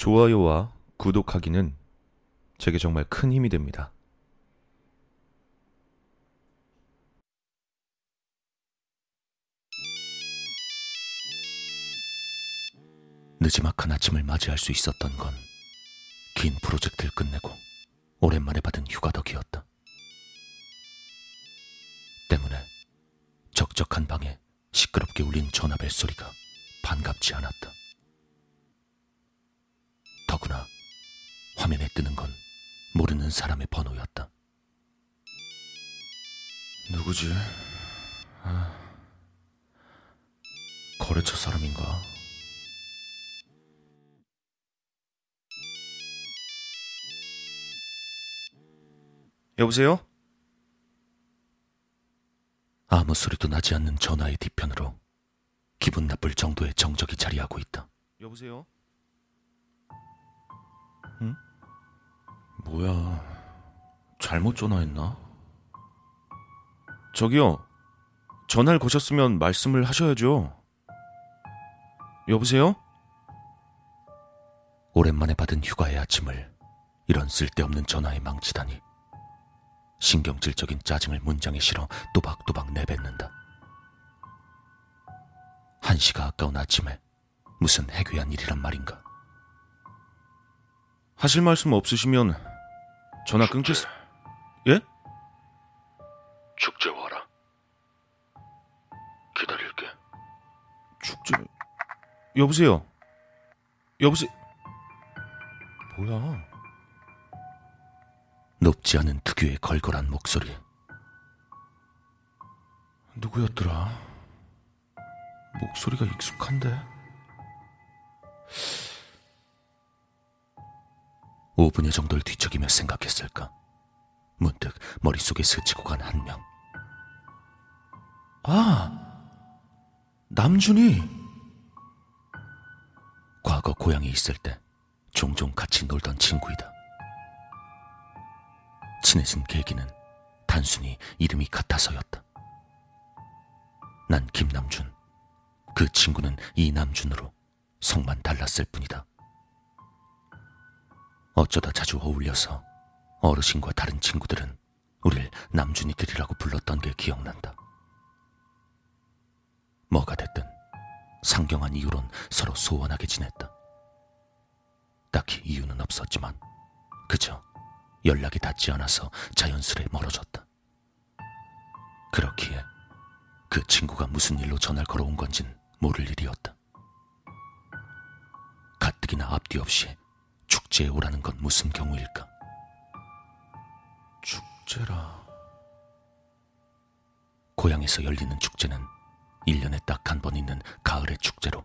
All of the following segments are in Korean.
좋아요와 구독하기는 제게 정말 큰 힘이 됩니다. 늦지막한 아침을 맞이할 수 있었던 건 긴 프로젝트를 끝내고 오랜만에 받은 휴가 덕이었다. 때문에 적적한 방에 시끄럽게 울린 전화벨 소리가 반갑지 않았다. 더구나 화면에 뜨는 건 모르는 사람의 번호였다. 누구지? 아, 거래처 사람인가? 여보세요? 아무 소리도 나지 않는 전화의 뒤편으로 기분 나쁠 정도의 정적이 자리하고 있다. 여보세요? 응? 뭐야? 잘못 전화했나? 저기요. 전화를 거셨으면 말씀을 하셔야죠. 여보세요? 오랜만에 받은 휴가의 아침을 이런 쓸데없는 전화에 망치다니. 신경질적인 짜증을 문장에 실어 또박또박 내뱉는다. 한시가 아까운 아침에 무슨 해괴한 일이란 말인가. 하실 말씀 없으시면 전화 끊겠... 예? 축제 와라. 기다릴게. 축제... 여보세요? 여보세요? 뭐야? 높지 않은 특유의 걸걸한 목소리. 누구였더라? 목소리가 익숙한데? 5분여 정도를 뒤척이며 생각했을까. 문득 머릿속에 스치고 간 한 명. 아! 남준이! 과거 고향에 있을 때 종종 같이 놀던 친구이다. 친해진 계기는 단순히 이름이 같아서였다. 난 김남준, 그 친구는 이남준으로 성만 달랐을 뿐이다. 어쩌다 자주 어울려서 어르신과 다른 친구들은 우릴 남준이들이라고 불렀던 게 기억난다. 뭐가 됐든 상경한 이유론 서로 소원하게 지냈다. 딱히 이유는 없었지만 그저 연락이 닿지 않아서 자연스레 멀어졌다. 그렇기에 그 친구가 무슨 일로 전화를 걸어온 건진 모를 일이었다. 가뜩이나 앞뒤 없이 축제에 오라는 건 무슨 경우일까? 축제라. 고향에서 열리는 축제는 1년에 딱 한 번 있는 가을의 축제로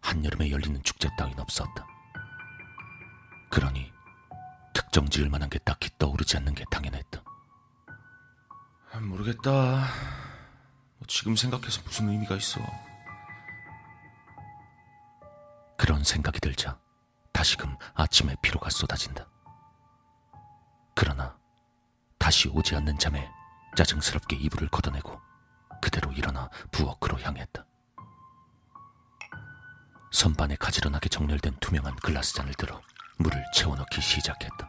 한여름에 열리는 축제 따윈 없었다. 그러니 특정 지을 만한 게 딱히 떠오르지 않는 게 당연했다. 모르겠다. 뭐 지금 생각해서 무슨 의미가 있어. 그런 생각이 들자 다시금 아침에 피로가 쏟아진다. 그러나 다시 오지 않는 잠에 짜증스럽게 이불을 걷어내고 그대로 일어나 부엌으로 향했다. 선반에 가지런하게 정렬된 투명한 글라스 잔을 들어 물을 채워넣기 시작했다.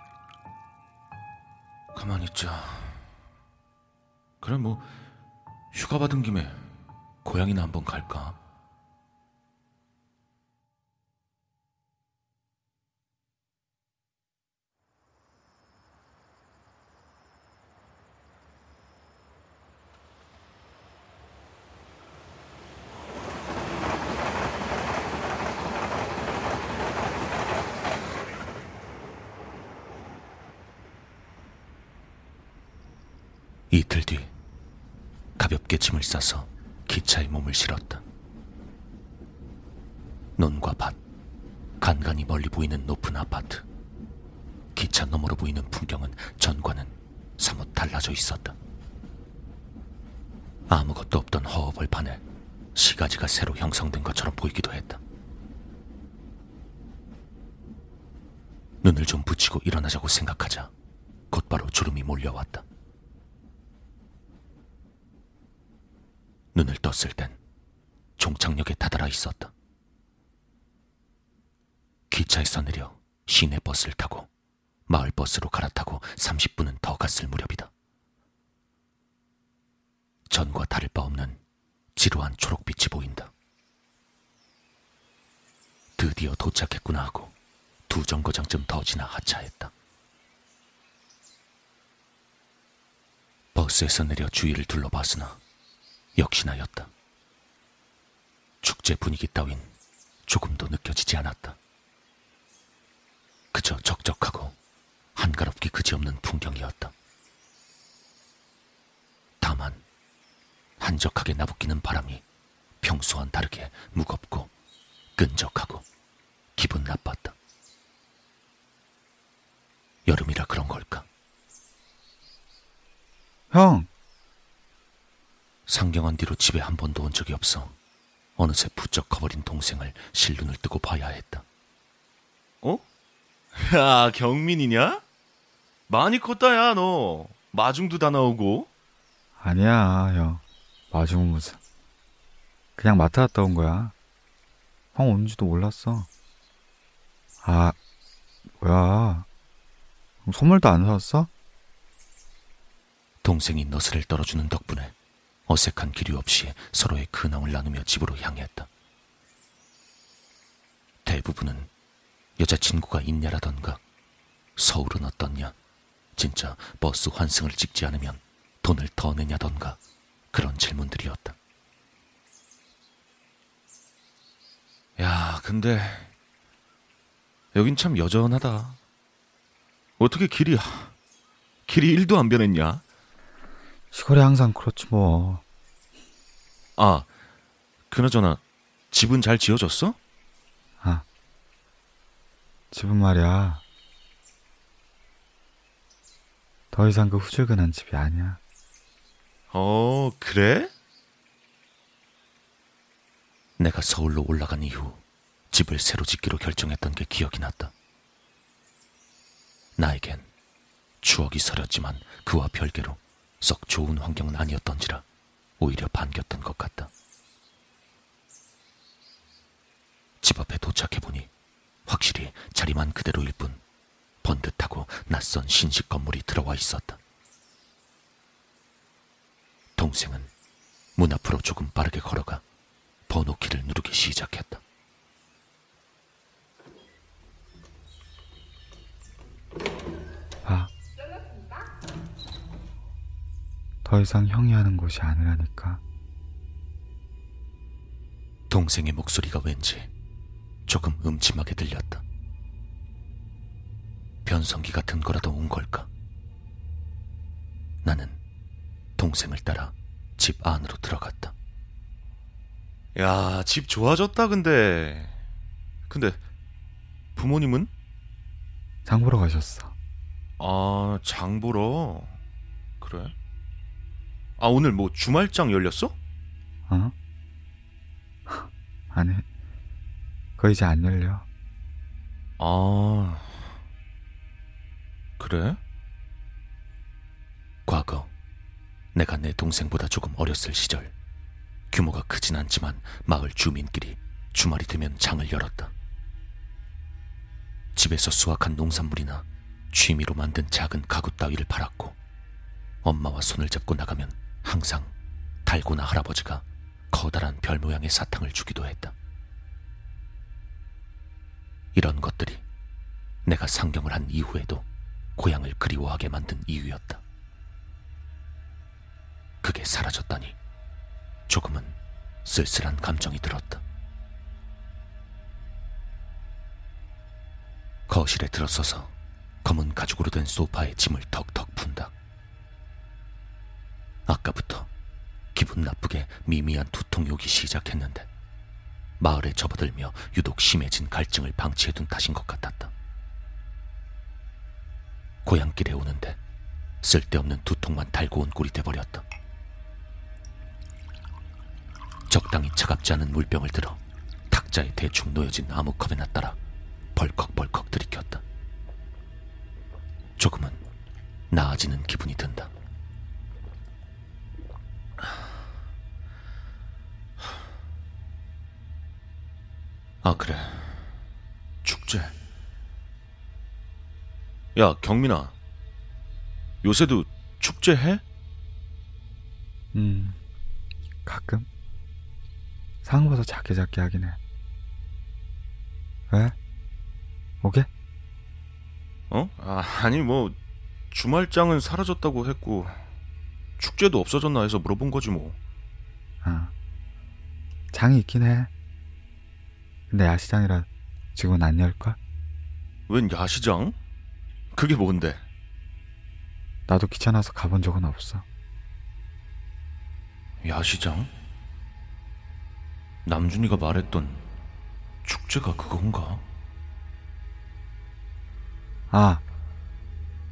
가만히 있자. 그래, 뭐, 휴가 받은 김에 고향이나 한번 갈까? 이틀 뒤 가볍게 짐을 싸서 기차에 몸을 실었다. 논과 밭, 간간히 멀리 보이는 높은 아파트. 기차 너머로 보이는 풍경은 전과는 사뭇 달라져 있었다. 아무것도 없던 허허벌판에 시가지가 새로 형성된 것처럼 보이기도 했다. 눈을 좀 붙이고 일어나자고 생각하자 곧바로 주름이 몰려왔다. 눈을 떴을 땐 종착역에 다다라 있었다. 기차에서 내려 시내 버스를 타고 마을 버스로 갈아타고 30분은 더 갔을 무렵이다. 전과 다를 바 없는 지루한 초록빛이 보인다. 드디어 도착했구나 하고 두 정거장쯤 더 지나 하차했다. 버스에서 내려 주위를 둘러봤으나 역시나였다. 축제 분위기 따윈 조금도 느껴지지 않았다. 그저 적적하고 한가롭기 그지없는 풍경이었다. 다만 한적하게 나부끼는 바람이 평소와는 다르게 무겁고 끈적하고 기분 나빴다. 여름이라 그런 걸까? 형, 상경한 뒤로 집에 한 번도 온 적이 없어 어느새 부쩍 커버린 동생을 실눈을 뜨고 봐야 했다. 어? 야, 경민이냐? 많이 컸다, 야, 너. 마중도 다 나오고. 아니야, 형. 마중은 무슨. 그냥 마트 갔다 온 거야. 형 오는지도 몰랐어. 아, 뭐야. 형 선물도 안 사왔어? 동생이 너스를 떨어주는 덕분에 어색한 기류 없이 서로의 근황을 나누며 집으로 향했다. 대부분은 여자친구가 있냐라던가 서울은 어떻냐 진짜 버스 환승을 찍지 않으면 돈을 더 내냐던가 그런 질문들이었다. 야, 근데 여긴 참 여전하다. 어떻게 길이 길이 1도 안 변했냐? 시골이 항상 그렇지 뭐. 아, 그나저나 집은 잘 지어졌어? 아, 집은 말이야. 더 이상 그 후줄근한 집이 아니야. 어, 그래? 내가 서울로 올라간 이후 집을 새로 짓기로 결정했던 게 기억이 났다. 나에겐 추억이 서렸지만 그와 별개로 썩 좋은 환경은 아니었던지라 오히려 반겼던 것 같다. 집 앞에 도착해보니 확실히 자리만 그대로일 뿐 번듯하고 낯선 신식 건물이 들어와 있었다. 동생은 문 앞으로 조금 빠르게 걸어가 번호키를 누르기 시작했다. 더 이상 형이 하는 곳이 아니라니까. 동생의 목소리가 왠지 조금 음침하게 들렸다. 변성기 같은 거라도 온 걸까? 나는 동생을 따라 집 안으로 들어갔다. 야, 집 좋아졌다, 근데. 근데 부모님은? 장 보러 가셨어. 아, 장 보러. 그래? 아, 오늘 뭐 주말장 열렸어? 어? 아니, 그거 이제 안 열려. 아, 그래? 과거 내가 내 동생보다 조금 어렸을 시절 규모가 크진 않지만 마을 주민끼리 주말이 되면 장을 열었다. 집에서 수확한 농산물이나 취미로 만든 작은 가구 따위를 팔았고 엄마와 손을 잡고 나가면 항상 달고나 할아버지가 커다란 별 모양의 사탕을 주기도 했다. 이런 것들이 내가 상경을 한 이후에도 고향을 그리워하게 만든 이유였다. 그게 사라졌다니 조금은 쓸쓸한 감정이 들었다. 거실에 들어서서 검은 가죽으로 된 소파에 짐을 턱턱 푼다. 아까부터 기분 나쁘게 미미한 두통이 오기 시작했는데 마을에 접어들며 유독 심해진 갈증을 방치해둔 탓인 것 같았다. 고향길에 오는데 쓸데없는 두통만 달고 온 꼴이 돼버렸다. 적당히 차갑지 않은 물병을 들어 탁자에 대충 놓여진 나무컵에나 따라 벌컥벌컥 들이켰다. 조금은 나아지는 기분이 든다. 아, 그래. 축제. 야, 경민아. 요새도 축제 해? 음, 가끔. 상 봐서 작게 작게 하긴 해. 왜? 오게? 어? 아, 아니 뭐 주말장은 사라졌다고 했고 축제도 없어졌나 해서 물어본 거지 뭐. 아, 장이 있긴 해. 근데 야시장이라 지금은 안 열걸? 웬 야시장? 그게 뭔데? 나도 귀찮아서 가본 적은 없어. 야시장? 남준이가 말했던 축제가 그건가? 아,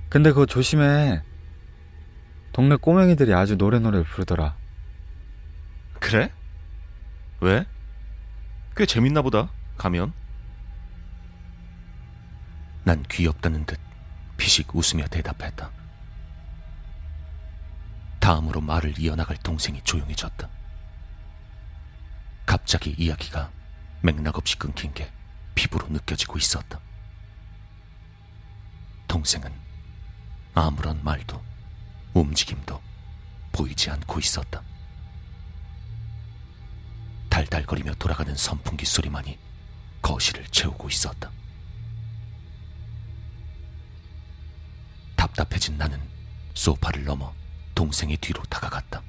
근데 그거 조심해. 동네 꼬맹이들이 아주 노래노래 부르더라. 그래? 왜? 꽤 재밌나 보다. 가면. 난 귀엽다는 듯 피식 웃으며 대답했다. 다음으로 말을 이어나갈 동생이 조용해졌다. 갑자기 이야기가 맥락 없이 끊긴 게 피부로 느껴지고 있었다. 동생은 아무런 말도 움직임도 보이지 않고 있었다. 달달거리며 돌아가는 선풍기 소리만이 거실을 채우고 있었다. 답답해진 나는 소파를 넘어 동생의 뒤로 다가갔다.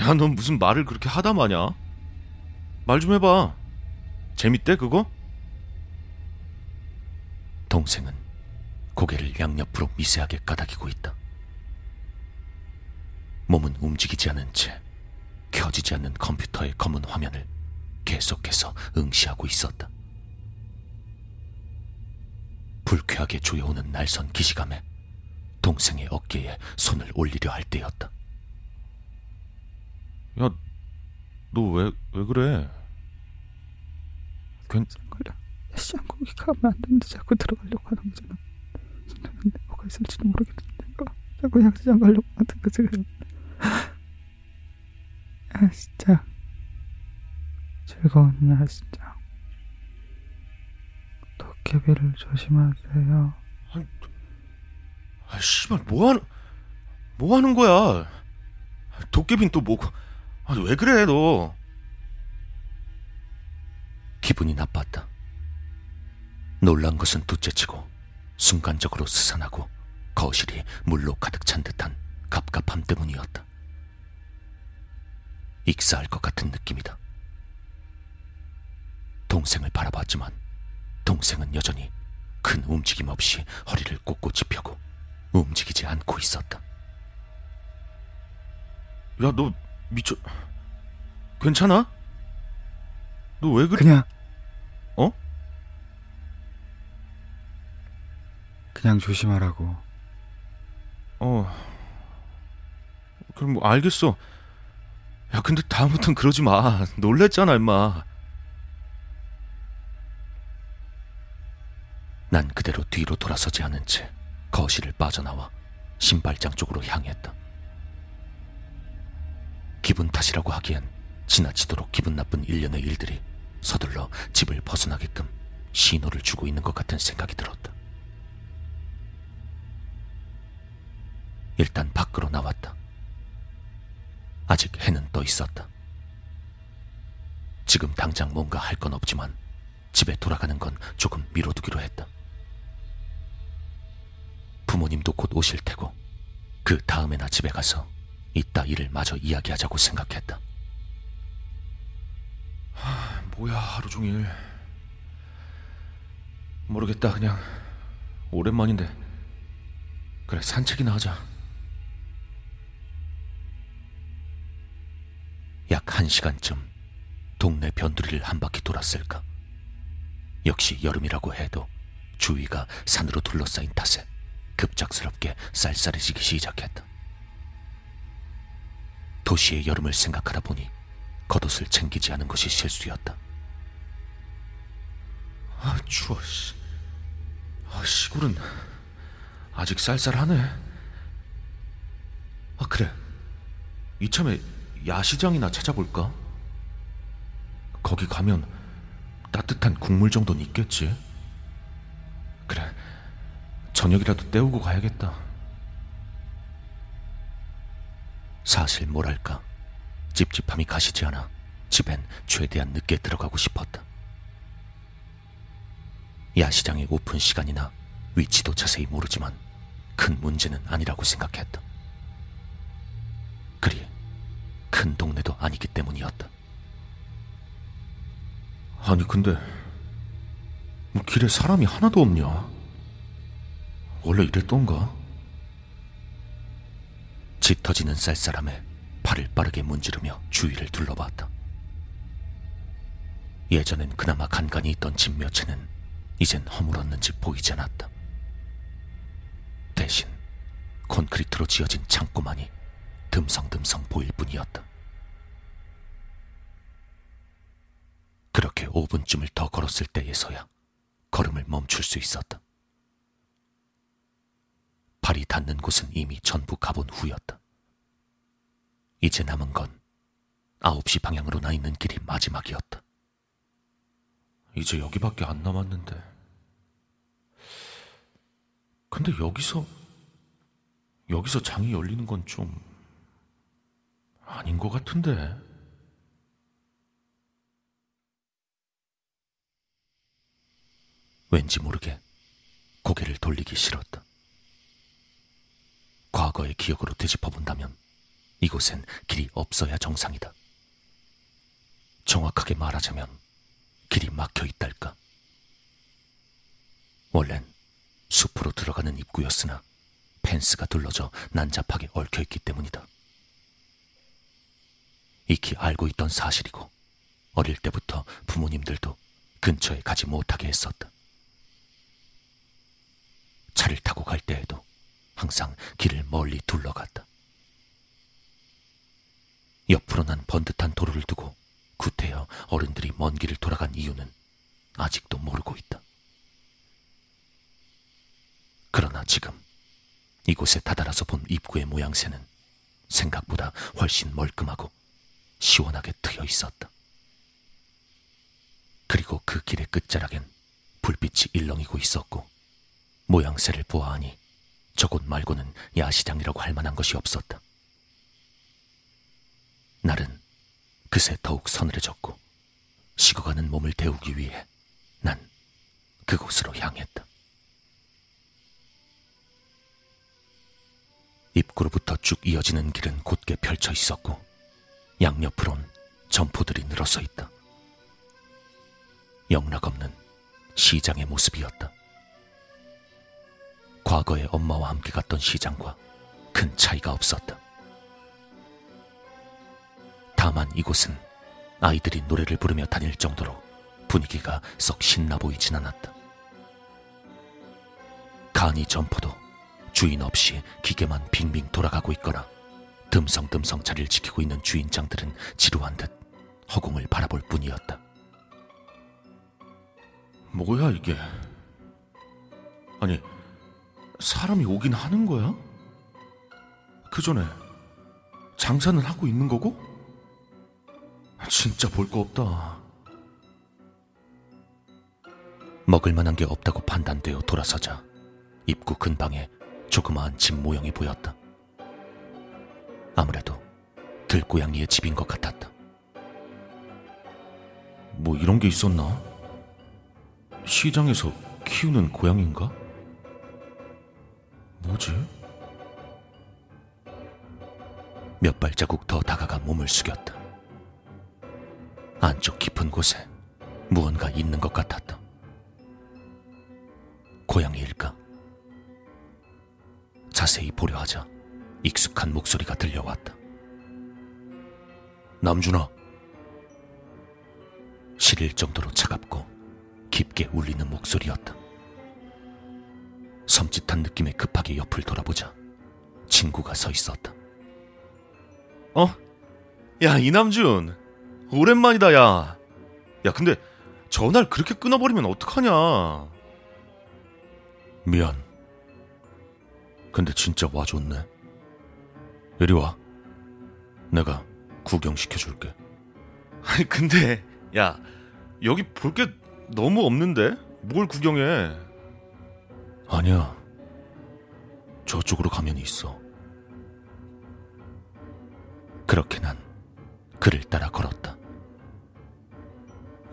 야, 넌 무슨 말을 그렇게 하다 마냐? 말 좀 해봐. 재밌대, 그거? 동생은 고개를 양옆으로 미세하게 까닥이고 있다. 몸은 움직이지 않은 채 켜지지 않는 컴퓨터의 검은 화면을 계속해서 응시하고 있었다. 불쾌하게 조여오는 날선 기시감에 동생의 어깨에 손을 올리려 할 때였다. 야, 너 왜, 왜 그래? 괜, 걸려. 야시장 거기 가면 안 되는데 자꾸 들어가려고 하는 거잖아. 뭐가 있을지도 모르겠는데 어, 자꾸 야시장 가려고 하는 거지. 야시장. 즐거운 야시장. 도깨비를 조심하세요. 아, 씨발, 뭐 하는, 뭐 하는 거야? 도깨빈 또 뭐고? 아, 왜 그래, 너? 기분이 나빴다. 놀란 것은 둘째치고 순간적으로 스산하고 거실이 물로 가득 찬 듯한 갑갑함 때문이었다. 익사할 것 같은 느낌이다. 동생을 바라봤지만 동생은 여전히 큰 움직임 없이 허리를 꼿꼿이 펴고 움직이지 않고 있었다. 야, 너 미쳐. 괜찮아? 너 왜 그래? 그냥 어? 그냥 조심하라고. 어. 그럼 뭐 알겠어. 야, 근데 다음부턴 그러지 마. 놀랬잖아, 임마. 난 그대로 뒤로 돌아서지 않은 채 거실을 빠져나와 신발장 쪽으로 향했다. 기분 탓이라고 하기엔 지나치도록 기분 나쁜 일련의 일들이 서둘러 집을 벗어나게끔 신호를 주고 있는 것 같은 생각이 들었다. 일단 밖으로 나왔다. 아직 해는 떠 있었다. 지금 당장 뭔가 할 건 없지만 집에 돌아가는 건 조금 미뤄두기로 했다. 부모님도 곧 오실 테고 그 다음에나 집에 가서 이따 일을 마저 이야기하자고 생각했다. 뭐야, 하루 종일. 모르겠다, 그냥. 오랜만인데. 그래, 산책이나 하자. 약한 시간쯤 동네 변두리를 한 바퀴 돌았을까. 역시 여름이라고 해도 주위가 산으로 둘러싸인 탓에 급작스럽게 쌀쌀해지기 시작했다. 도시의 여름을 생각하다 보니 겉옷을 챙기지 않은 것이 실수였다. 아, 추워, 씨. 아, 시골은 아직 쌀쌀하네. 아, 그래. 이참에 야시장이나 찾아볼까? 거기 가면 따뜻한 국물 정도는 있겠지. 그래, 저녁이라도 때우고 가야겠다. 사실 뭐랄까 찝찝함이 가시지 않아 집엔 최대한 늦게 들어가고 싶었다. 야시장의 오픈 시간이나 위치도 자세히 모르지만 큰 문제는 아니라고 생각했다. 큰 동네도 아니기 때문이었다. 아니 근데 뭐 길에 사람이 하나도 없냐? 원래 이랬던가? 짙어지는 쌀쌀함에 발을 빠르게 문지르며 주위를 둘러봤다. 예전엔 그나마 간간히 있던 집 몇 채는 이젠 허물었는지 보이지 않았다. 대신 콘크리트로 지어진 창고만이 듬성듬성 보일 뿐이었다. 그렇게 5분쯤을 더 걸었을 때에서야 걸음을 멈출 수 있었다. 발이 닿는 곳은 이미 전부 가본 후였다. 이제 남은 건 9시 방향으로 나 있는 길이 마지막이었다. 이제 여기밖에 안 남았는데. 근데 여기서 여기서 장이 열리는 건 좀 아닌 것 같은데. 왠지 모르게 고개를 돌리기 싫었다. 과거의 기억으로 되짚어본다면 이곳엔 길이 없어야 정상이다. 정확하게 말하자면 길이 막혀 있달까. 원래는 숲으로 들어가는 입구였으나 펜스가 둘러져 난잡하게 얽혀 있기 때문이다. 익히 알고 있던 사실이고 어릴 때부터 부모님들도 근처에 가지 못하게 했었다. 차를 타고 갈 때에도 항상 길을 멀리 둘러갔다. 옆으로 난 번듯한 도로를 두고 구태여 어른들이 먼 길을 돌아간 이유는 아직도 모르고 있다. 그러나 지금 이곳에 다다라서 본 입구의 모양새는 생각보다 훨씬 멀끔하고 시원하게 트여 있었다. 그리고 그 길의 끝자락엔 불빛이 일렁이고 있었고 모양새를 보아하니 저곳 말고는 야시장이라고 할 만한 것이 없었다. 날은 그새 더욱 서늘해졌고 식어가는 몸을 데우기 위해 난 그곳으로 향했다. 입구로부터 쭉 이어지는 길은 곧게 펼쳐 있었고 양옆으론 점포들이 늘어서 있다. 영락없는 시장의 모습이었다. 과거에 엄마와 함께 갔던 시장과 큰 차이가 없었다. 다만 이곳은 아이들이 노래를 부르며 다닐 정도로 분위기가 썩 신나 보이진 않았다. 간이 점포도 주인 없이 기계만 빙빙 돌아가고 있거나 듬성듬성 자리를 지키고 있는 주인장들은 지루한 듯 허공을 바라볼 뿐이었다. 뭐야 이게? 아니 사람이 오긴 하는 거야? 그 전에 장사는 하고 있는 거고? 진짜 볼 거 없다. 먹을 만한 게 없다고 판단되어 돌아서자 입구 근방에 조그마한 집 모형이 보였다. 아무래도 들고양이의 집인 것 같았다. 뭐 이런 게 있었나? 시장에서 키우는 고양인가? 뭐지? 몇 발자국 더 다가가 몸을 숙였다. 안쪽 깊은 곳에 무언가 있는 것 같았다. 고양이일까? 자세히 보려 하자 익숙한 목소리가 들려왔다. 남준아. 시릴 정도로 차갑고 깊게 울리는 목소리였다. 섬찟한 느낌에 급하게 옆을 돌아보자 친구가 서 있었다. 어? 야 이남준 오랜만이다 야. 야 근데 전화를 그렇게 끊어버리면 어떡하냐? 미안. 근데 진짜 와줬네. 이리 와. 내가 구경시켜줄게. 아니 근데 야 여기 볼 게 너무 없는데 뭘 구경해? 아니야. 저쪽으로 가면 있어. 그렇게 난 그를 따라 걸었다.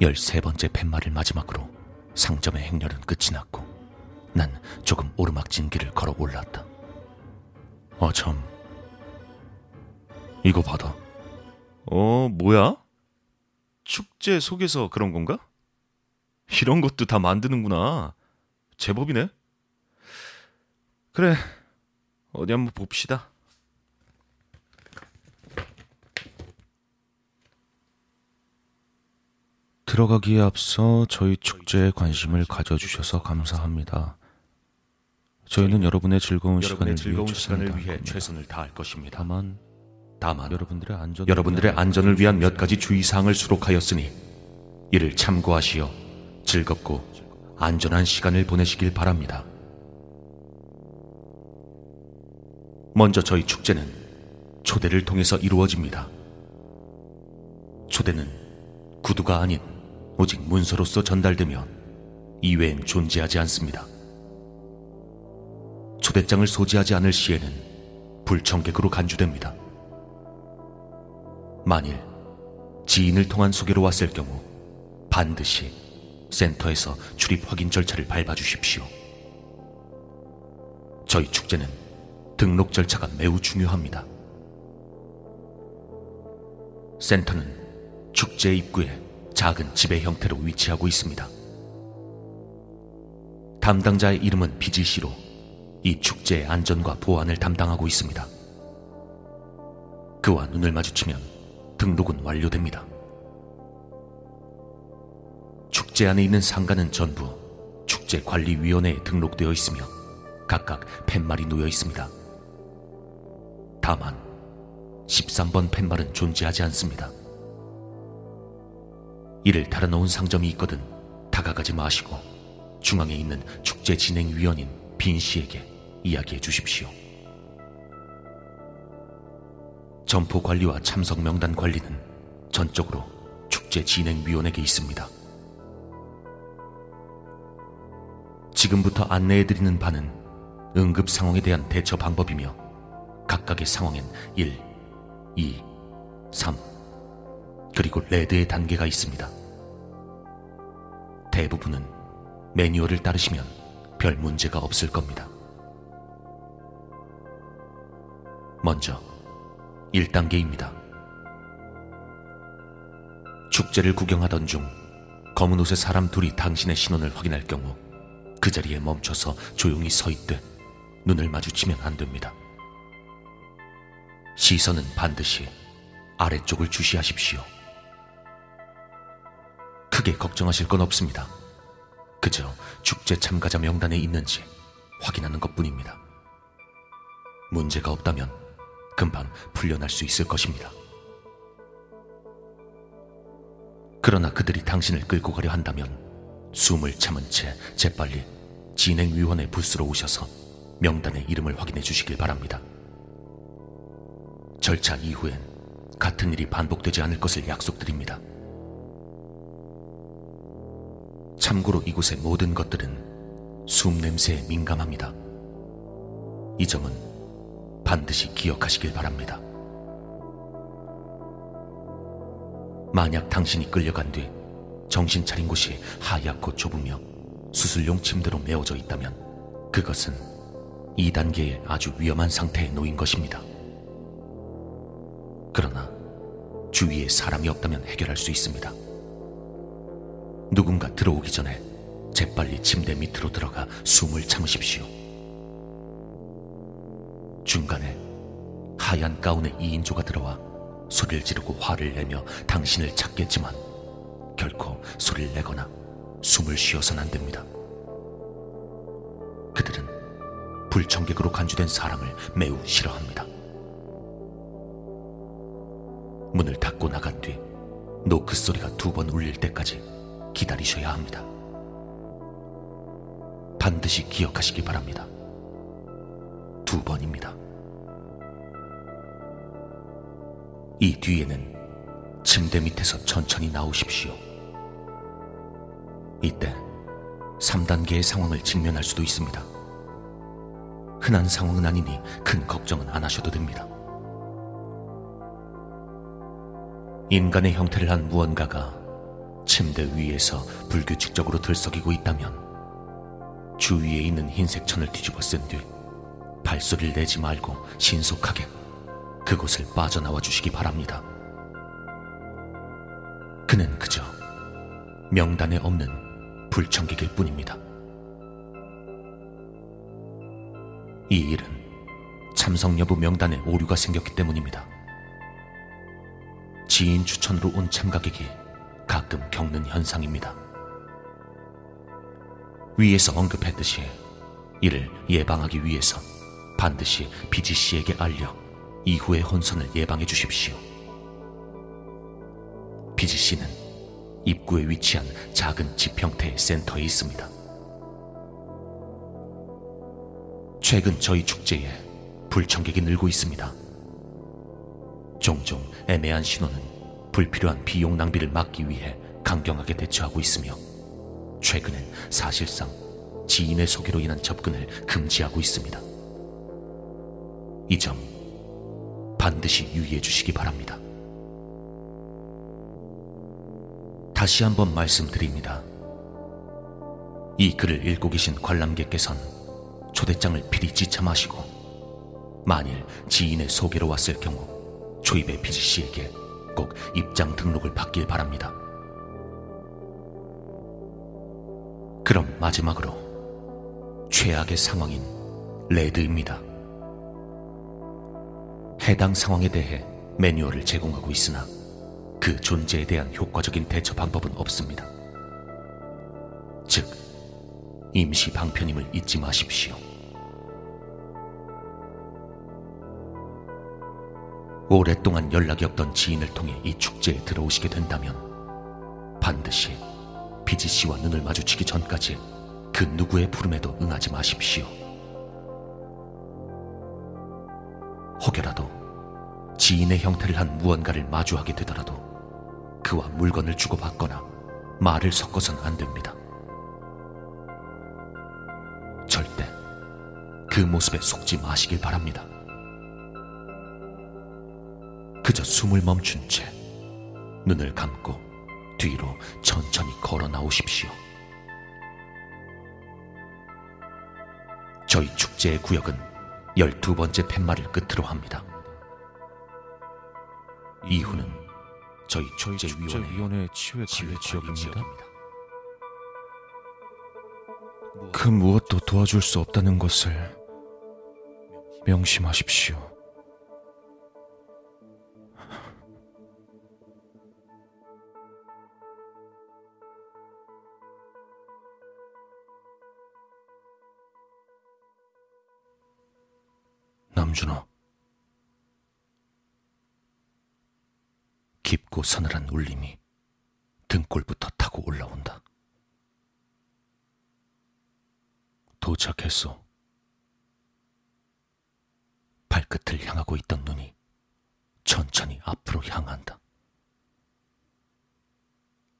열세 번째 팻말을 마지막으로 상점의 행렬은 끝이 났고 난 조금 오르막진 길을 걸어 올랐다. 아, 참. 이거 받아. 어, 뭐야? 축제 속에서 그런 건가? 이런 것도 다 만드는구나. 제법이네. 그래, 어디 한번 봅시다. 들어가기에 앞서 저희 축제에 관심을 가져주셔서 감사합니다. 저희는 여러분의 즐거운 시간을 즐거운 위해 시간을 위해. 최선을 다할 것입니다. 다만 다만 여러분들의 안전 여러분들의 안전을 위한 몇 가지 주의사항을 수록하였으니 이를 참고하시어 즐겁고 안전한 시간을 보내시길 바랍니다. 먼저 저희 축제는 초대를 통해서 이루어집니다. 초대는 구두가 아닌 오직 문서로서 전달되며 이외엔 존재하지 않습니다. 초대장을 소지하지 않을 시에는 불청객으로 간주됩니다. 만일 지인을 통한 소개로 왔을 경우 반드시 센터에서 출입 확인 절차를 밟아 주십시오. 저희 축제는 등록 절차가 매우 중요합니다. 센터는 축제 입구에 작은 집의 형태로 위치하고 있습니다. 담당자의 이름은 비지씨로 이 축제의 안전과 보안을 담당하고 있습니다. 그와 눈을 마주치면 등록은 완료됩니다. 축제 안에 있는 상가는 전부 축제관리위원회에 등록되어 있으며 각각 팻말이 놓여 있습니다. 다만 13번 팻말은 존재하지 않습니다. 이를 달아놓은 상점이 있거든 다가가지 마시고 중앙에 있는 축제 진행위원인 빈 씨에게 이야기해 주십시오. 점포 관리와 참석 명단 관리는 전적으로 축제 진행위원에게 있습니다. 지금부터 안내해드리는 바는 응급 상황에 대한 대처 방법이며 각각의 상황엔 1, 2, 3, 그리고 레드의 단계가 있습니다. 대부분은 매뉴얼을 따르시면 별 문제가 없을 겁니다. 먼저 1단계입니다. 축제를 구경하던 중 검은 옷의 사람 둘이 당신의 신원을 확인할 경우 그 자리에 멈춰서 조용히 서 있되 눈을 마주치면 안 됩니다. 시선은 반드시 아래쪽을 주시하십시오. 크게 걱정하실 건 없습니다. 그저 축제 참가자 명단에 있는지 확인하는 것 뿐입니다. 문제가 없다면 금방 풀려날 수 있을 것입니다. 그러나 그들이 당신을 끌고 가려 한다면 숨을 참은 채 재빨리 진행위원회 부스로 오셔서 명단의 이름을 확인해 주시길 바랍니다. 절차 이후엔 같은 일이 반복되지 않을 것을 약속드립니다. 참고로 이곳의 모든 것들은 숨 냄새에 민감합니다. 이 점은 반드시 기억하시길 바랍니다. 만약 당신이 끌려간 뒤 정신 차린 곳이 하얗고 좁으며 수술용 침대로 메워져 있다면 그것은 2단계의 아주 위험한 상태에 놓인 것입니다. 그러나 주위에 사람이 없다면 해결할 수 있습니다. 누군가 들어오기 전에 재빨리 침대 밑으로 들어가 숨을 참으십시오. 중간에 하얀 가운의 2인조가 들어와 소리를 지르고 화를 내며 당신을 찾겠지만 결코 소리를 내거나 숨을 쉬어서는 안 됩니다. 그들은 불청객으로 간주된 사람을 매우 싫어합니다. 문을 닫고 나간 뒤 노크 소리가 두 번 울릴 때까지 기다리셔야 합니다. 반드시 기억하시기 바랍니다. 두 번입니다. 이 뒤에는 침대 밑에서 천천히 나오십시오. 이때 3단계의 상황을 직면할 수도 있습니다. 흔한 상황은 아니니 큰 걱정은 안 하셔도 됩니다. 인간의 형태를 한 무언가가 침대 위에서 불규칙적으로 들썩이고 있다면 주위에 있는 흰색 천을 뒤집어 쓴 뒤 발소리를 내지 말고 신속하게 그곳을 빠져나와 주시기 바랍니다. 그는 그저 명단에 없는 불청객일 뿐입니다. 이 일은 참석 여부 명단에 오류가 생겼기 때문입니다. 지인 추천으로 온 참가객이 가끔 겪는 현상입니다. 위에서 언급했듯이 이를 예방하기 위해서 반드시 비지 씨에게 알려 이후의 혼선을 예방해 주십시오. 씨는 입구에 위치한 작은 집 형태의 센터에 있습니다. 최근 저희 축제에 불청객이 늘고 있습니다. 종종 애매한 신호는 불필요한 비용 낭비를 막기 위해 강경하게 대처하고 있으며 최근엔 사실상 지인의 소개로 인한 접근을 금지하고 있습니다. 이 점 반드시 유의해 주시기 바랍니다. 다시 한번 말씀드립니다. 이 글을 읽고 계신 관람객께선 초대장을 필히 지참하시고 만일 지인의 소개로 왔을 경우 초입의 피지 씨에게 꼭 입장 등록을 받길 바랍니다. 그럼 마지막으로 최악의 상황인 레드입니다. 해당 상황에 대해 매뉴얼을 제공하고 있으나 그 존재에 대한 효과적인 대처 방법은 없습니다. 즉, 임시 방편임을 잊지 마십시오. 오랫동안 연락이 없던 지인을 통해 이 축제에 들어오시게 된다면 반드시 비지 씨와 눈을 마주치기 전까지 그 누구의 부름에도 응하지 마십시오. 지인의 형태를 한 무언가를 마주하게 되더라도 그와 물건을 주고받거나 말을 섞어선 안 됩니다. 절대 그 모습에 속지 마시길 바랍니다. 그저 숨을 멈춘 채 눈을 감고 뒤로 천천히 걸어 나오십시오. 저희 축제의 구역은 열두 번째 팻말을 끝으로 합니다. 이후는 저희 축제위원회 지휘 관리 지역입니다. 지역입니다. 그 무엇도 도와줄 수 없다는 것을 명심하십시오. 남준호 깊고 서늘한 울림이 등골부터 타고 올라온다. 도착했어. 발끝을 향하고 있던 눈이 천천히 앞으로 향한다.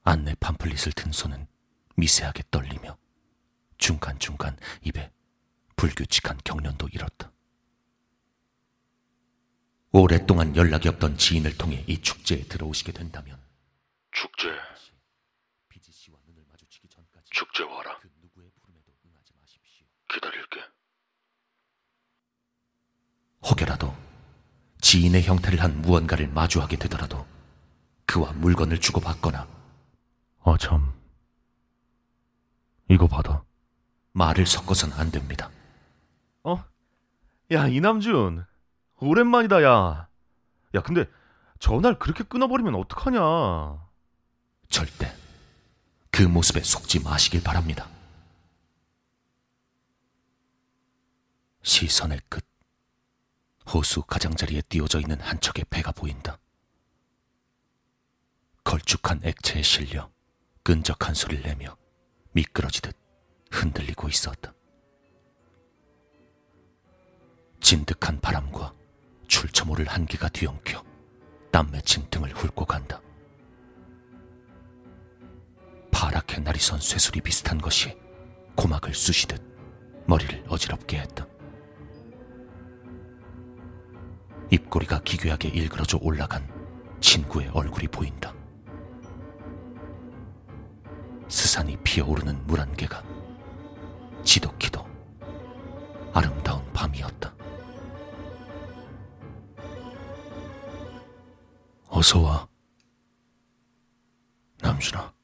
안내 팜플릿을 든 손은 미세하게 떨리며 중간중간 입에 불규칙한 경련도 일었다. 오랫동안 연락이 없던 지인을 통해 이 축제에 들어오시게 된다면 축제, 비지 씨와 눈을 마주치기 전까지 축제 와라. 그 누구의 부름에도 응하지 마십시오. 기다릴게. 혹여라도 지인의 형태를 한 무언가를 마주하게 되더라도 그와 물건을 주고받거나 아, 참. 이거 받아. 말을 섞어선 안 됩니다. 어? 야, 이남준. 오랜만이다, 야. 야, 근데 전화를 그렇게 끊어버리면 어떡하냐. 절대 그 모습에 속지 마시길 바랍니다. 시선의 끝 호수 가장자리에 띄워져 있는 한 척의 배가 보인다. 걸쭉한 액체에 실려 끈적한 소리를 내며 미끄러지듯 흔들리고 있었다. 진득한 바람과 출처 모를 한기가 뒤엉켜 땀 맺힌 등을 훑고 간다. 파랗게 날이 선 쇠술이 비슷한 것이 고막을 쑤시듯 머리를 어지럽게 했다. 입꼬리가 기괴하게 일그러져 올라간 친구의 얼굴이 보인다. 스산이 피어오르는 물한 개가 지독히도 아름다운 밤이었다. 어서 와, 남준아.